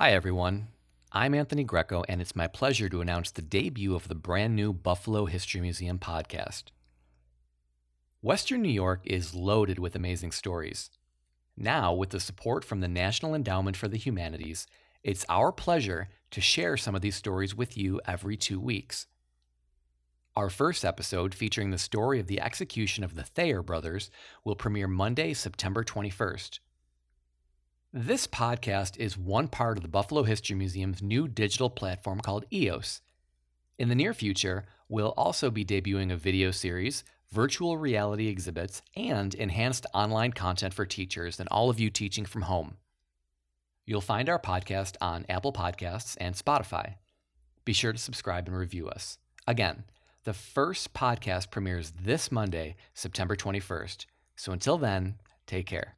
Hi, everyone. I'm Anthony Greco, and it's my pleasure to announce the debut of the brand new Buffalo History Museum podcast. Western New York is loaded with amazing stories. Now, with the support from the National Endowment for the Humanities, it's our pleasure to share some of these stories with you every two weeks. Our first episode, featuring the story of the execution of the Thayer brothers, will premiere Monday, September 21st. This podcast is one part of the Buffalo History Museum's new digital platform called EOS. In the near future, we'll also be debuting a video series, virtual reality exhibits, and enhanced online content for teachers and all of you teaching from home. You'll find our podcast on Apple Podcasts and Spotify. Be sure to subscribe and review us. Again, the first podcast premieres this Monday, September 21st. So until then, take care.